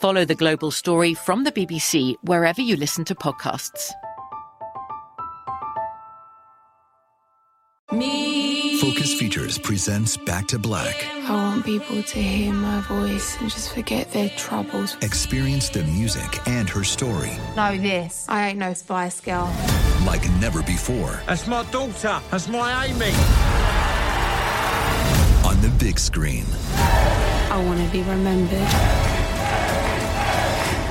Follow the global story from the BBC wherever you listen to podcasts. Me. Focus Features presents Back to Black. I want people to hear my voice and just forget their troubles. Experience the music and her story. Know this. I ain't no Spice Girl. Like never before. That's my daughter. That's my Amy. On the big screen. I want to be remembered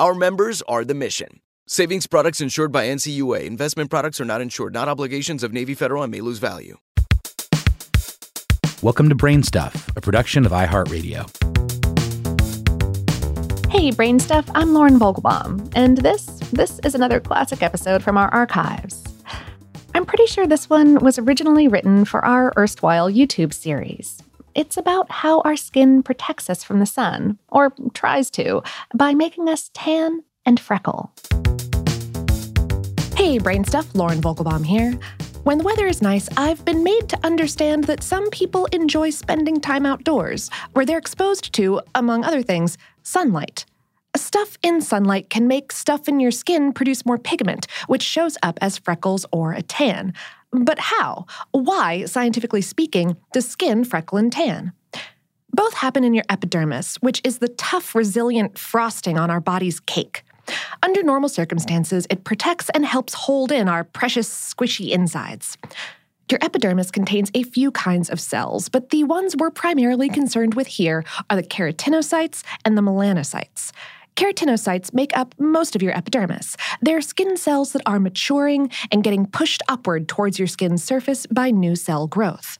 Our members are the mission. Savings products insured by NCUA. Investment products are not insured, not obligations of Navy Federal and may lose value. Welcome to Brain Stuff, a production of iHeartRadio. Hey, Brain Stuff, I'm Lauren Vogelbaum, and this this is another classic episode from our archives. I'm pretty sure this one was originally written for our erstwhile YouTube series. It's about how our skin protects us from the sun, or tries to, by making us tan and freckle. Hey, Brain Stuff, Lauren Vogelbaum here. When the weather is nice, I've been made to understand that some people enjoy spending time outdoors, where they're exposed to, among other things, sunlight. Stuff in sunlight can make stuff in your skin produce more pigment, which shows up as freckles or a tan. But how? Why, scientifically speaking, does skin freckle and tan? Both happen in your epidermis, which is the tough, resilient frosting on our body's cake. Under normal circumstances, it protects and helps hold in our precious, squishy insides. Your epidermis contains a few kinds of cells, but the ones we're primarily concerned with here are the keratinocytes and the melanocytes. Keratinocytes make up most of your epidermis. They're skin cells that are maturing and getting pushed upward towards your skin's surface by new cell growth.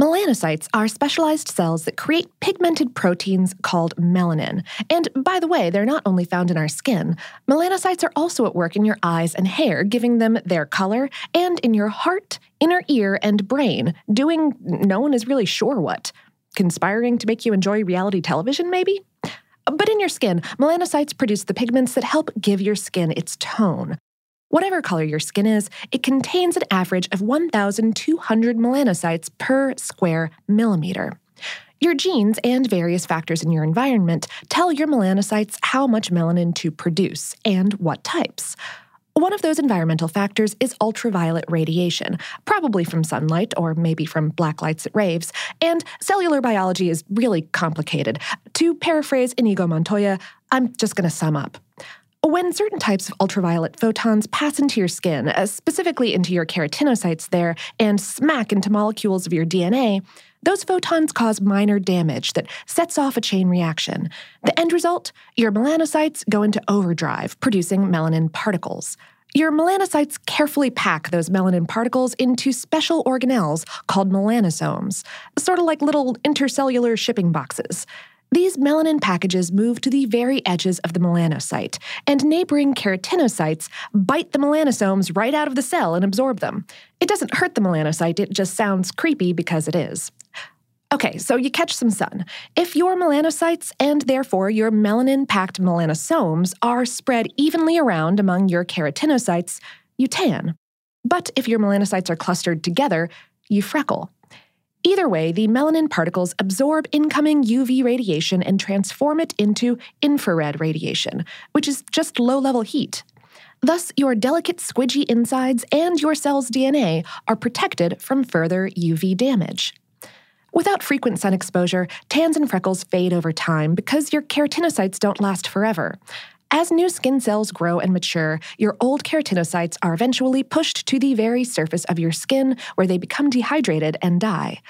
Melanocytes are specialized cells that create pigmented proteins called melanin. And by the way, they're not only found in our skin. Melanocytes are also at work in your eyes and hair, giving them their color, and in your heart, inner ear, and brain, doing no one is really sure what. Conspiring to make you enjoy reality television, maybe? But in your skin, melanocytes produce the pigments that help give your skin its tone. Whatever color your skin is, it contains an average of 1,200 melanocytes per square millimeter. Your genes and various factors in your environment tell your melanocytes how much melanin to produce and what types. One of those environmental factors is ultraviolet radiation, probably from sunlight or maybe from black lights at raves. And cellular biology is really complicated. To paraphrase Inigo Montoya, I'm just going to sum up. When certain types of ultraviolet photons pass into your skin, uh, specifically into your keratinocytes there, and smack into molecules of your DNA, Those photons cause minor damage that sets off a chain reaction. The end result? Your melanocytes go into overdrive, producing melanin particles. Your melanocytes carefully pack those melanin particles into special organelles called melanosomes, sort of like little intercellular shipping boxes. These melanin packages move to the very edges of the melanocyte, and neighboring keratinocytes bite the melanosomes right out of the cell and absorb them. It doesn't hurt the melanocyte, it just sounds creepy because it is. Okay, so you catch some sun. If your melanocytes and therefore your melanin packed melanosomes are spread evenly around among your keratinocytes, you tan. But if your melanocytes are clustered together, you freckle. Either way, the melanin particles absorb incoming UV radiation and transform it into infrared radiation, which is just low level heat. Thus, your delicate squidgy insides and your cell's DNA are protected from further UV damage. Without frequent sun exposure, tans and freckles fade over time because your keratinocytes don't last forever. As new skin cells grow and mature, your old keratinocytes are eventually pushed to the very surface of your skin where they become dehydrated and die.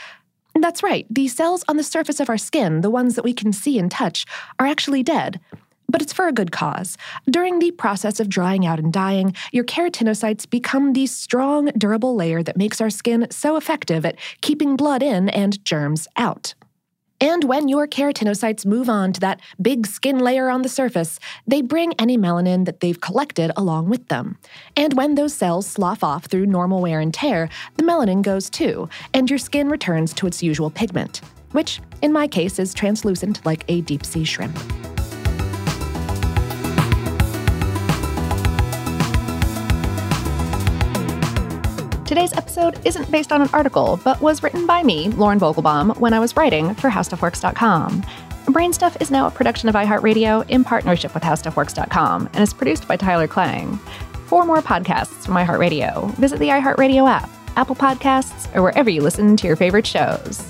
That's right, the cells on the surface of our skin, the ones that we can see and touch, are actually dead. But it's for a good cause. During the process of drying out and dying, your keratinocytes become the strong, durable layer that makes our skin so effective at keeping blood in and germs out. And when your keratinocytes move on to that big skin layer on the surface, they bring any melanin that they've collected along with them. And when those cells slough off through normal wear and tear, the melanin goes too, and your skin returns to its usual pigment, which, in my case, is translucent like a deep sea shrimp. Today's episode isn't based on an article, but was written by me, Lauren Vogelbaum, when I was writing for HowStuffWorks.com. Brainstuff is now a production of iHeartRadio in partnership with HowStuffWorks.com and is produced by Tyler Klang. For more podcasts from iHeartRadio, visit the iHeartRadio app, Apple Podcasts, or wherever you listen to your favorite shows.